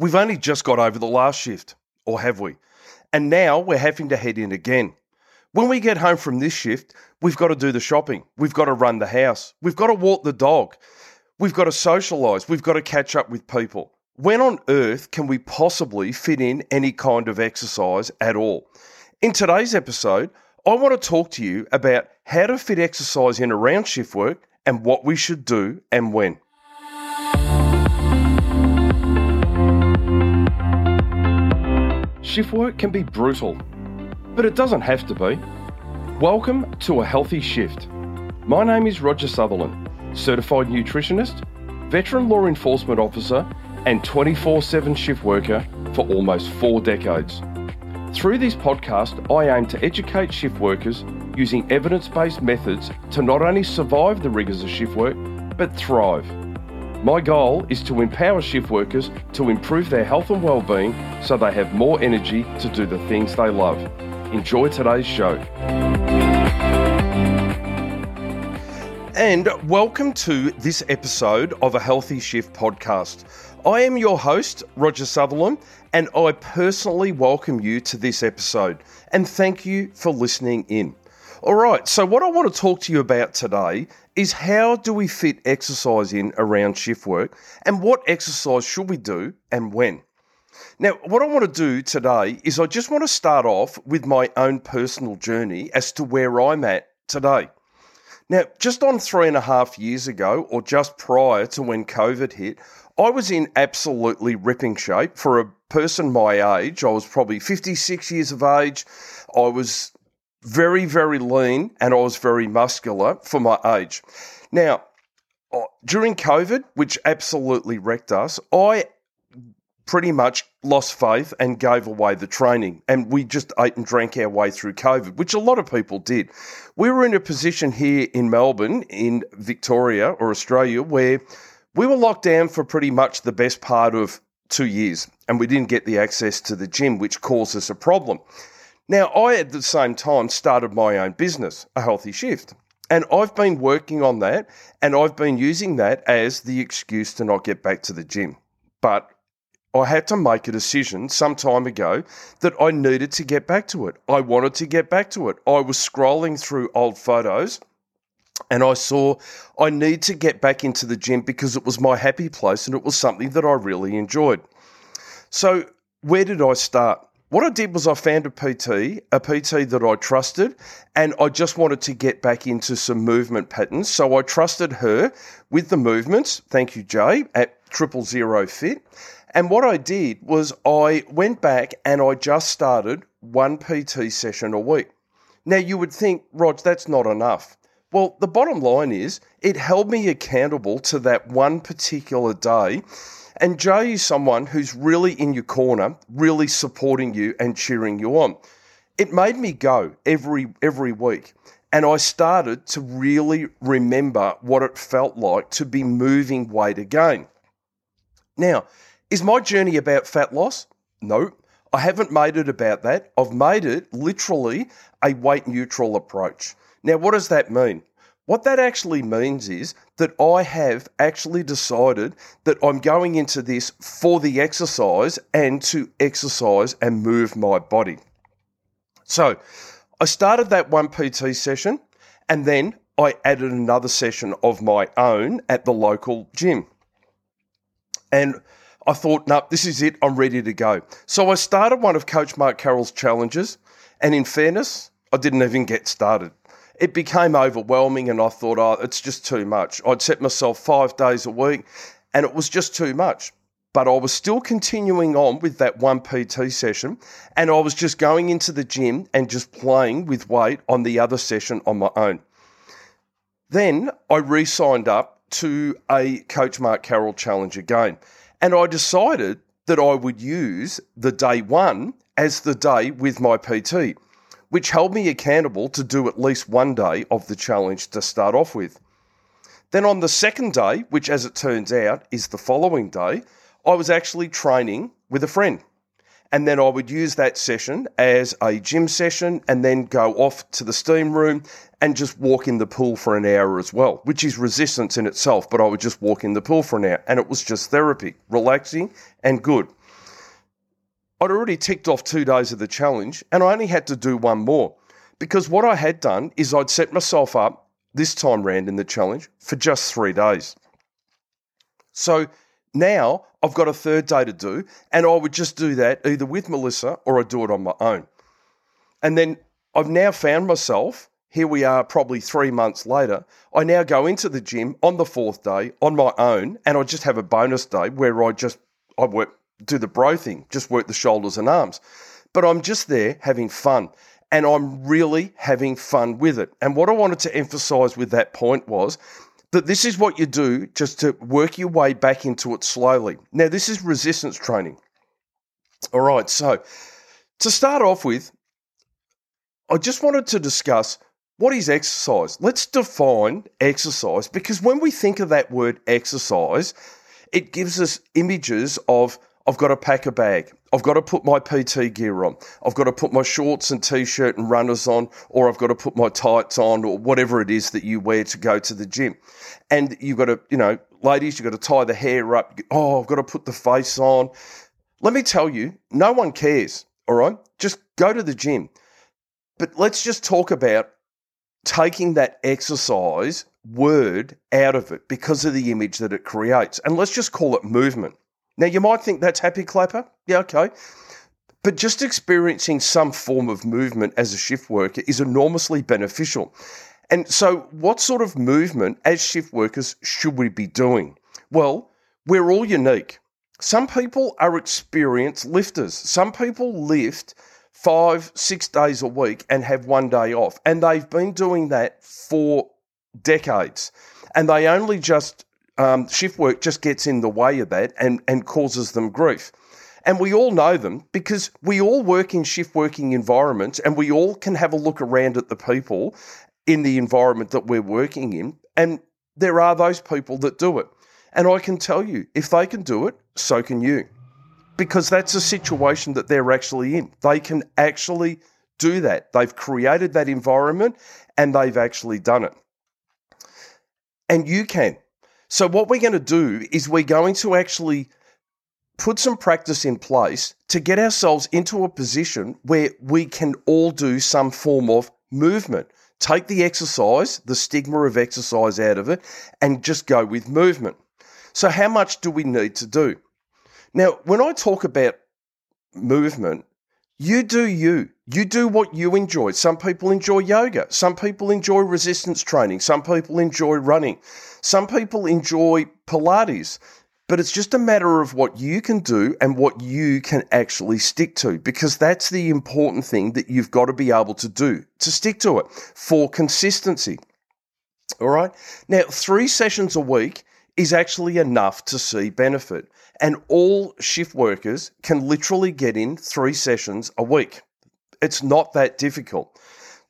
We've only just got over the last shift, or have we? And now we're having to head in again. When we get home from this shift, we've got to do the shopping, we've got to run the house, we've got to walk the dog, we've got to socialise, we've got to catch up with people. When on earth can we possibly fit in any kind of exercise at all? In today's episode, I want to talk to you about how to fit exercise in around shift work and what we should do and when. Shift work can be brutal, but it doesn't have to be. Welcome to a healthy shift. My name is Roger Sutherland, certified nutritionist, veteran law enforcement officer, and 24 7 shift worker for almost four decades. Through this podcast, I aim to educate shift workers using evidence based methods to not only survive the rigours of shift work, but thrive. My goal is to empower shift workers to improve their health and well-being so they have more energy to do the things they love. Enjoy today's show. And welcome to this episode of a Healthy Shift podcast. I am your host, Roger Sutherland, and I personally welcome you to this episode and thank you for listening in. All right, so what I want to talk to you about today is how do we fit exercise in around shift work and what exercise should we do and when? Now, what I want to do today is I just want to start off with my own personal journey as to where I'm at today. Now, just on three and a half years ago, or just prior to when COVID hit, I was in absolutely ripping shape. For a person my age, I was probably 56 years of age. I was very, very lean, and I was very muscular for my age. Now, uh, during COVID, which absolutely wrecked us, I pretty much lost faith and gave away the training. And we just ate and drank our way through COVID, which a lot of people did. We were in a position here in Melbourne, in Victoria or Australia, where we were locked down for pretty much the best part of two years and we didn't get the access to the gym, which caused us a problem. Now, I at the same time started my own business, A Healthy Shift. And I've been working on that and I've been using that as the excuse to not get back to the gym. But I had to make a decision some time ago that I needed to get back to it. I wanted to get back to it. I was scrolling through old photos and I saw I need to get back into the gym because it was my happy place and it was something that I really enjoyed. So, where did I start? What I did was I found a PT, a PT that I trusted, and I just wanted to get back into some movement patterns. So I trusted her with the movements. Thank you, Jay, at Triple Zero Fit. And what I did was I went back and I just started one PT session a week. Now you would think, Rog, that's not enough. Well, the bottom line is it held me accountable to that one particular day and Jay is someone who's really in your corner, really supporting you and cheering you on. It made me go every every week. And I started to really remember what it felt like to be moving weight again. Now, is my journey about fat loss? No, I haven't made it about that. I've made it literally a weight neutral approach. Now, what does that mean? What that actually means is that I have actually decided that I'm going into this for the exercise and to exercise and move my body. So I started that one PT session and then I added another session of my own at the local gym. And I thought, no, this is it. I'm ready to go. So I started one of Coach Mark Carroll's challenges. And in fairness, I didn't even get started it became overwhelming and I thought, oh, it's just too much. I'd set myself five days a week and it was just too much. But I was still continuing on with that one PT session and I was just going into the gym and just playing with weight on the other session on my own. Then I re signed up to a Coach Mark Carroll challenge again. And I decided that I would use the day one as the day with my PT which held me accountable to do at least one day of the challenge to start off with. Then on the second day, which as it turns out is the following day, I was actually training with a friend. And then I would use that session as a gym session and then go off to the steam room and just walk in the pool for an hour as well, which is resistance in itself. But I would just walk in the pool for an hour and it was just therapy, relaxing and good. I'd already ticked off two days of the challenge and I only had to do one more because what I had done is I'd set myself up this time round in the challenge for just three days. So now I've got a third day to do, and I would just do that either with Melissa or I'd do it on my own. And then I've now found myself, here we are probably three months later, I now go into the gym on the fourth day on my own, and I just have a bonus day where I just I work do the bro thing, just work the shoulders and arms. But I'm just there having fun and I'm really having fun with it. And what I wanted to emphasize with that point was that this is what you do just to work your way back into it slowly. Now, this is resistance training. All right, so to start off with, I just wanted to discuss what is exercise. Let's define exercise because when we think of that word exercise, it gives us images of I've got to pack a bag. I've got to put my PT gear on. I've got to put my shorts and t-shirt and runners on, or I've got to put my tights on, or whatever it is that you wear to go to the gym. And you've got to, you know, ladies, you've got to tie the hair up. Oh, I've got to put the face on. Let me tell you, no one cares. All right, just go to the gym. But let's just talk about taking that exercise word out of it because of the image that it creates. And let's just call it movement. Now, you might think that's happy clapper. Yeah, okay. But just experiencing some form of movement as a shift worker is enormously beneficial. And so, what sort of movement as shift workers should we be doing? Well, we're all unique. Some people are experienced lifters. Some people lift five, six days a week and have one day off. And they've been doing that for decades. And they only just um, shift work just gets in the way of that and, and causes them grief. And we all know them because we all work in shift working environments and we all can have a look around at the people in the environment that we're working in. And there are those people that do it. And I can tell you, if they can do it, so can you. Because that's a situation that they're actually in. They can actually do that. They've created that environment and they've actually done it. And you can. So, what we're going to do is we're going to actually put some practice in place to get ourselves into a position where we can all do some form of movement. Take the exercise, the stigma of exercise out of it, and just go with movement. So, how much do we need to do? Now, when I talk about movement, you do you. You do what you enjoy. Some people enjoy yoga. Some people enjoy resistance training. Some people enjoy running. Some people enjoy Pilates. But it's just a matter of what you can do and what you can actually stick to, because that's the important thing that you've got to be able to do to stick to it for consistency. All right. Now, three sessions a week is actually enough to see benefit. And all shift workers can literally get in three sessions a week. It's not that difficult.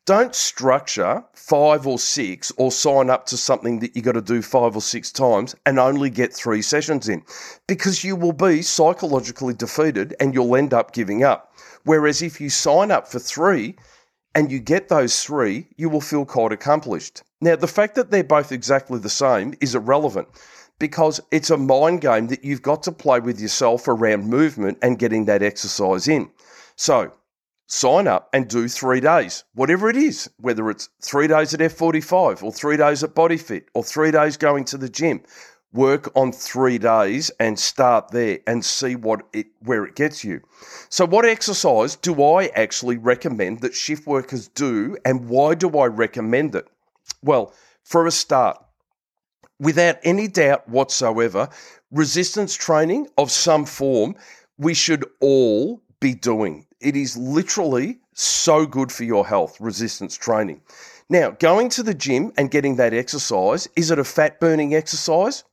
Don't structure five or six or sign up to something that you got to do five or six times and only get three sessions in because you will be psychologically defeated and you'll end up giving up. Whereas if you sign up for three and you get those three, you will feel quite accomplished. Now, the fact that they're both exactly the same is irrelevant because it's a mind game that you've got to play with yourself around movement and getting that exercise in. So, sign up and do three days, whatever it is, whether it's three days at F45 or three days at BodyFit or three days going to the gym. Work on three days and start there and see what it where it gets you. So, what exercise do I actually recommend that shift workers do, and why do I recommend it? Well, for a start, without any doubt whatsoever, resistance training of some form we should all be doing. It is literally so good for your health, resistance training. Now, going to the gym and getting that exercise, is it a fat burning exercise?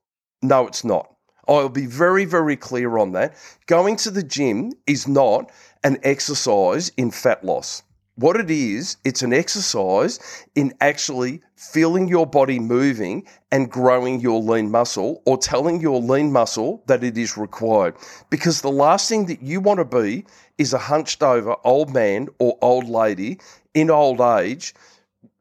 No, it's not. I'll be very, very clear on that. Going to the gym is not an exercise in fat loss. What it is, it's an exercise in actually feeling your body moving and growing your lean muscle or telling your lean muscle that it is required. Because the last thing that you want to be is a hunched over old man or old lady in old age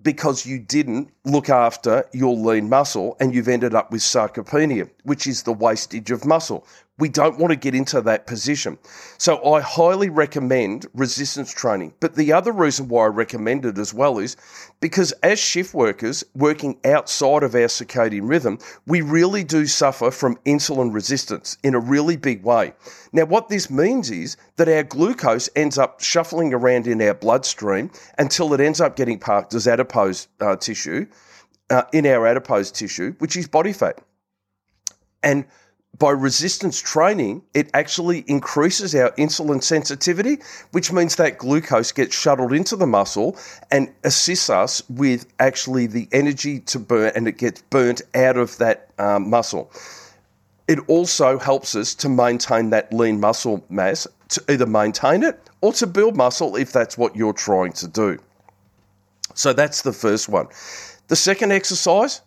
because you didn't look after your lean muscle and you've ended up with sarcopenia, which is the wastage of muscle. We don't want to get into that position. So I highly recommend resistance training. But the other reason why I recommend it as well is because as shift workers working outside of our circadian rhythm, we really do suffer from insulin resistance in a really big way. Now, what this means is that our glucose ends up shuffling around in our bloodstream until it ends up getting parked as adipose uh, tissue, uh, in our adipose tissue, which is body fat. And by resistance training, it actually increases our insulin sensitivity, which means that glucose gets shuttled into the muscle and assists us with actually the energy to burn and it gets burnt out of that um, muscle. It also helps us to maintain that lean muscle mass, to either maintain it or to build muscle if that's what you're trying to do. So that's the first one. The second exercise,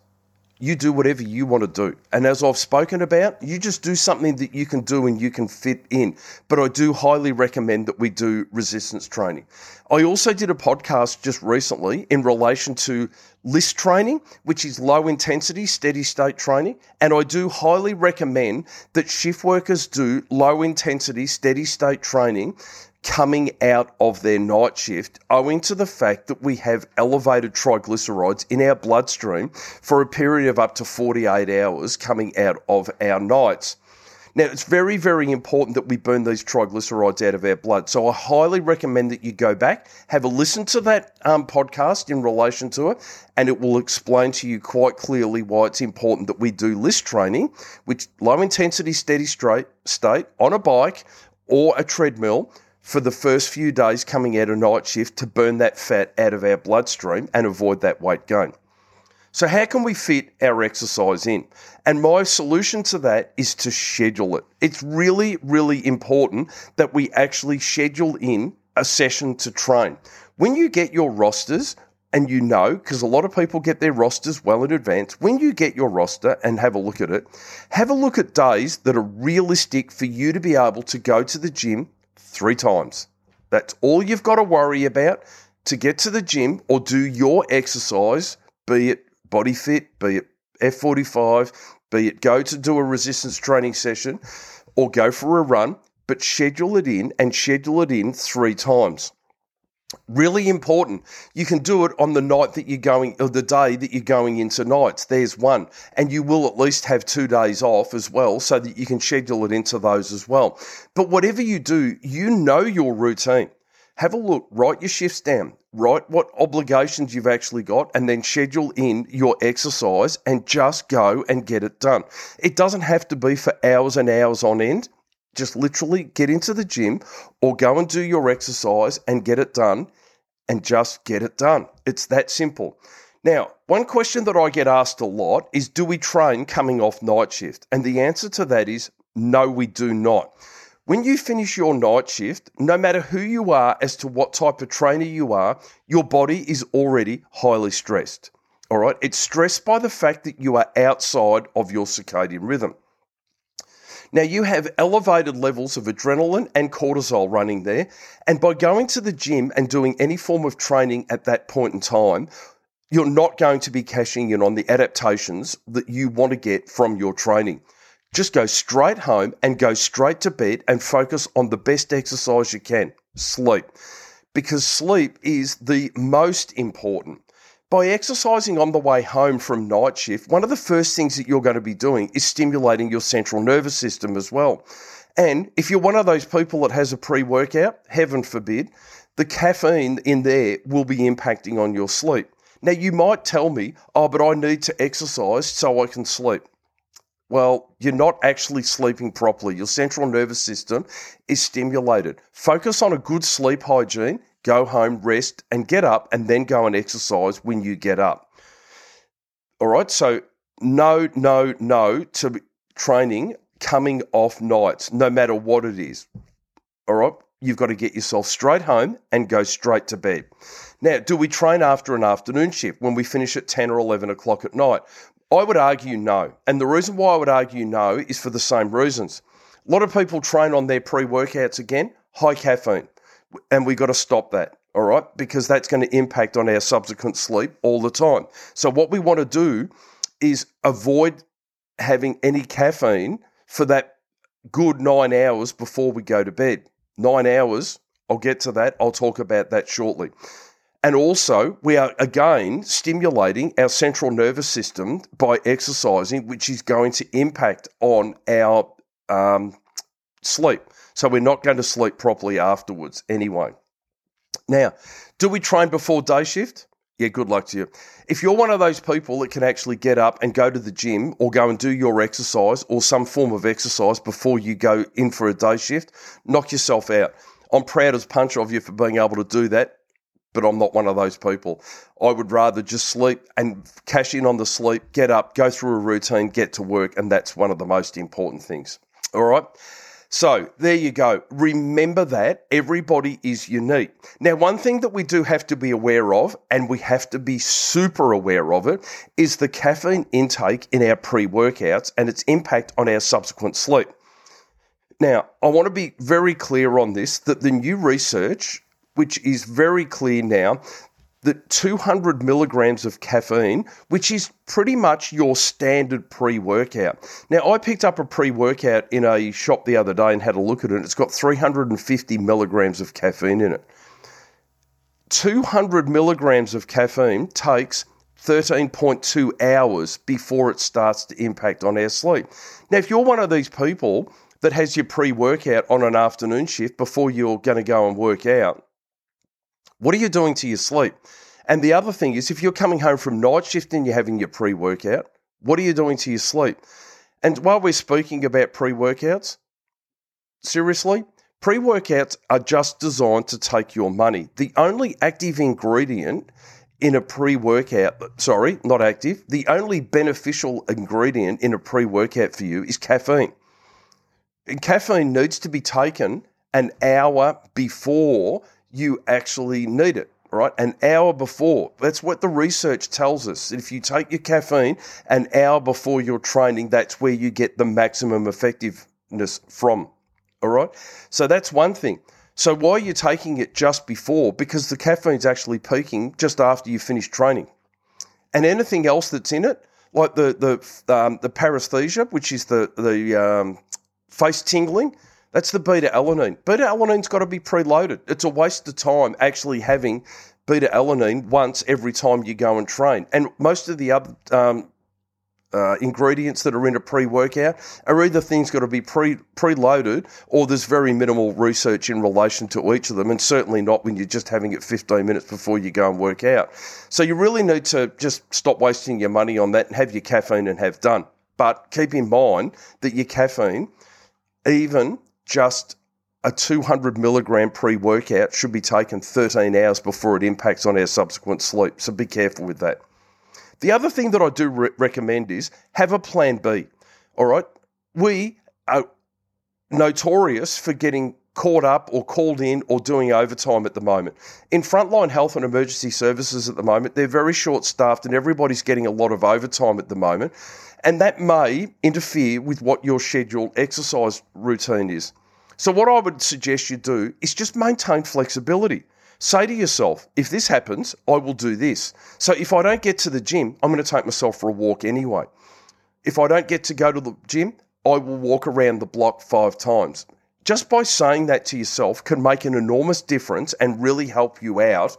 you do whatever you want to do. And as I've spoken about, you just do something that you can do and you can fit in. But I do highly recommend that we do resistance training. I also did a podcast just recently in relation to LISS training, which is low intensity, steady state training. And I do highly recommend that shift workers do low intensity, steady state training coming out of their night shift owing to the fact that we have elevated triglycerides in our bloodstream for a period of up to 48 hours coming out of our nights. Now, it's very, very important that we burn these triglycerides out of our blood. So, I highly recommend that you go back, have a listen to that um, podcast in relation to it, and it will explain to you quite clearly why it's important that we do LISS training, which low intensity, steady straight state on a bike or a treadmill for the first few days coming out of night shift to burn that fat out of our bloodstream and avoid that weight gain. So, how can we fit our exercise in? And my solution to that is to schedule it. It's really, really important that we actually schedule in a session to train. When you get your rosters, and you know, because a lot of people get their rosters well in advance, when you get your roster and have a look at it, have a look at days that are realistic for you to be able to go to the gym three times. That's all you've got to worry about to get to the gym or do your exercise, be it body fit, be it F45, be it go to do a resistance training session or go for a run, but schedule it in and schedule it in three times. Really important. You can do it on the night that you're going, or the day that you're going into nights. There's one. And you will at least have two days off as well so that you can schedule it into those as well. But whatever you do, you know your routine. Have a look, write your shifts down, write what obligations you've actually got, and then schedule in your exercise and just go and get it done. It doesn't have to be for hours and hours on end. Just literally get into the gym or go and do your exercise and get it done and just get it done. It's that simple. Now, one question that I get asked a lot is Do we train coming off night shift? And the answer to that is no, we do not. When you finish your night shift, no matter who you are as to what type of trainer you are, your body is already highly stressed. All right, it's stressed by the fact that you are outside of your circadian rhythm. Now, you have elevated levels of adrenaline and cortisol running there. And by going to the gym and doing any form of training at that point in time, you're not going to be cashing in on the adaptations that you want to get from your training. Just go straight home and go straight to bed and focus on the best exercise you can sleep. Because sleep is the most important. By exercising on the way home from night shift, one of the first things that you're going to be doing is stimulating your central nervous system as well. And if you're one of those people that has a pre workout, heaven forbid, the caffeine in there will be impacting on your sleep. Now, you might tell me, oh, but I need to exercise so I can sleep. Well, you're not actually sleeping properly. Your central nervous system is stimulated. Focus on a good sleep hygiene go home, rest, and get up, and then go and exercise when you get up. All right, so no, no, no to training coming off nights, no matter what it is. All right, you've got to get yourself straight home and go straight to bed. Now, do we train after an afternoon shift when we finish at 10 or 11 o'clock at night? I would argue no. And the reason why I would argue no is for the same reasons. A lot of people train on their pre workouts again, high caffeine, and we got to stop that. All right, because that's going to impact on our subsequent sleep all the time. So, what we want to do is avoid having any caffeine for that good nine hours before we go to bed. Nine hours, I'll get to that. I'll talk about that shortly. And also, we are again stimulating our central nervous system by exercising, which is going to impact on our um, sleep. So we're not going to sleep properly afterwards anyway. Now, do we train before day shift? Yeah, good luck to you. If you're one of those people that can actually get up and go to the gym or go and do your exercise or some form of exercise before you go in for a day shift, knock yourself out. I'm proud as punch of you for being able to do that, but I'm not one of those people. I would rather just sleep and cash in on the sleep, get up, go through a routine, get to work, and that's one of the most important things. All right. So there you go. Remember that everybody is unique. Now, one thing that we do have to be aware of, and we have to be super aware of it, is the caffeine intake in our pre workouts and its impact on our subsequent sleep. Now, I want to be very clear on this that the new research, which is very clear now, that 200 milligrams of caffeine, which is pretty much your standard pre workout. Now, I picked up a pre workout in a shop the other day and had a look at it. It's got 350 milligrams of caffeine in it. 200 milligrams of caffeine takes 13.2 hours before it starts to impact on our sleep. Now, if you're one of these people that has your pre workout on an afternoon shift before you're going to go and work out, what are you doing to your sleep? And the other thing is, if you're coming home from night shift and you're having your pre workout, what are you doing to your sleep? And while we're speaking about pre workouts, seriously, pre workouts are just designed to take your money. The only active ingredient in a pre workout, sorry, not active, the only beneficial ingredient in a pre workout for you is caffeine. And caffeine needs to be taken an hour before you actually need it, right? An hour before. That's what the research tells us. If you take your caffeine an hour before your training, that's where you get the maximum effectiveness from, all right? So that's one thing. So why are you taking it just before? Because the caffeine's actually peaking just after you finish training. And anything else that's in it, like the the um, the paresthesia, which is the the um, face tingling, that's the beta alanine. Beta alanine's got to be preloaded. It's a waste of time actually having beta alanine once every time you go and train. And most of the other um, uh, ingredients that are in a pre workout are either things got to be pre preloaded or there's very minimal research in relation to each of them, and certainly not when you're just having it 15 minutes before you go and work out. So you really need to just stop wasting your money on that and have your caffeine and have done. But keep in mind that your caffeine, even just a 200 milligram pre workout should be taken 13 hours before it impacts on our subsequent sleep. So be careful with that. The other thing that I do re- recommend is have a plan B. All right. We are notorious for getting caught up or called in or doing overtime at the moment. In frontline health and emergency services at the moment, they're very short staffed and everybody's getting a lot of overtime at the moment. And that may interfere with what your scheduled exercise routine is. So, what I would suggest you do is just maintain flexibility. Say to yourself, if this happens, I will do this. So, if I don't get to the gym, I'm going to take myself for a walk anyway. If I don't get to go to the gym, I will walk around the block five times. Just by saying that to yourself can make an enormous difference and really help you out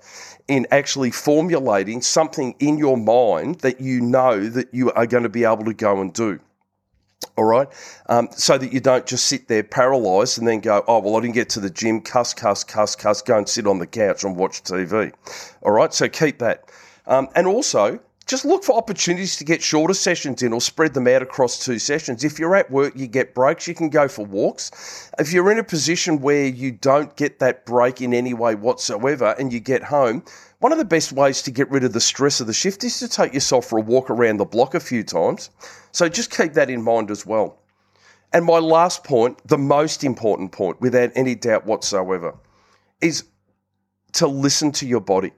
in actually formulating something in your mind that you know that you are going to be able to go and do all right? Um, so that you don't just sit there paralyzed and then go, oh, well, I didn't get to the gym, cuss, cuss, cuss, cuss, go and sit on the couch and watch TV. All right, so keep that. Um, and also, just look for opportunities to get shorter sessions in or spread them out across two sessions. If you're at work, you get breaks, you can go for walks. If you're in a position where you don't get that break in any way whatsoever and you get home, one of the best ways to get rid of the stress of the shift is to take yourself for a walk around the block a few times. So just keep that in mind as well. And my last point, the most important point, without any doubt whatsoever, is to listen to your body.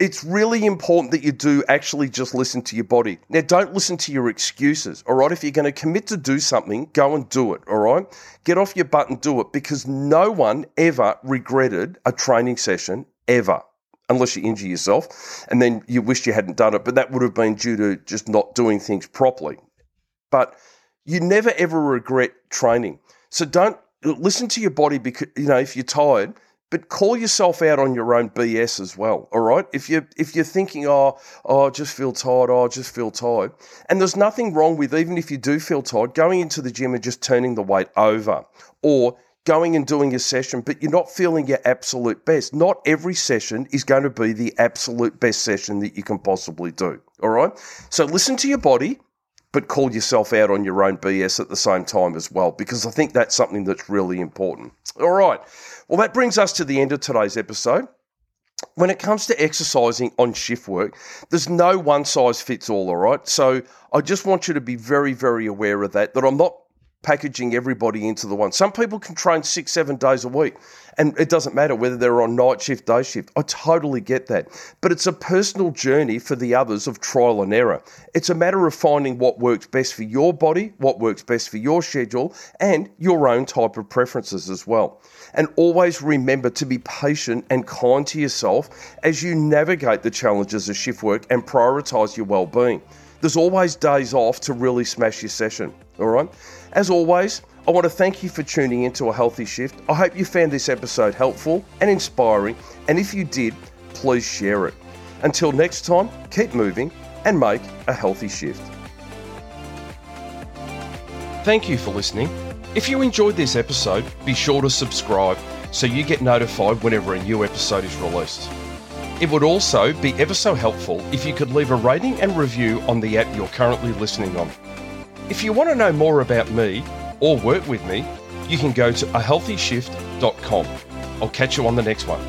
It's really important that you do actually just listen to your body. Now, don't listen to your excuses, all right? If you're going to commit to do something, go and do it, all right? Get off your butt and do it because no one ever regretted a training session, ever unless you injure yourself, and then you wish you hadn't done it. But that would have been due to just not doing things properly. But you never ever regret training. So don't listen to your body because you know if you're tired, but call yourself out on your own BS as well. All right. If you if you're thinking, oh, oh, I just feel tired, oh, I just feel tired, and there's nothing wrong with even if you do feel tired, going into the gym and just turning the weight over, or going and doing a session, but you're not feeling your absolute best. Not every session is going to be the absolute best session that you can possibly do. All right. So listen to your body, but call yourself out on your own BS at the same time as well, because I think that's something that's really important. All right. Well, that brings us to the end of today's episode. When it comes to exercising on shift work, there's no one size fits all, all right? So I just want you to be very, very aware of that, that I'm not packaging everybody into the one. Some people can train six, seven days a week, and it doesn't matter whether they're on night shift, day shift. I totally get that. But it's a personal journey for the others of trial and error. It's a matter of finding what works best for your body, what works best for your schedule, and your own type of preferences as well. And always remember to be patient and kind to yourself as you navigate the challenges of shift work and prioritize your well being. There's always days off to really smash your session, all right? As always, I want to thank you for tuning into A Healthy Shift. I hope you found this episode helpful and inspiring, and if you did, please share it. Until next time, keep moving and make a healthy shift. Thank you for listening. If you enjoyed this episode, be sure to subscribe so you get notified whenever a new episode is released. It would also be ever so helpful if you could leave a rating and review on the app you're currently listening on. If you want to know more about me or work with me, you can go to ahealthyshift.com. I'll catch you on the next one.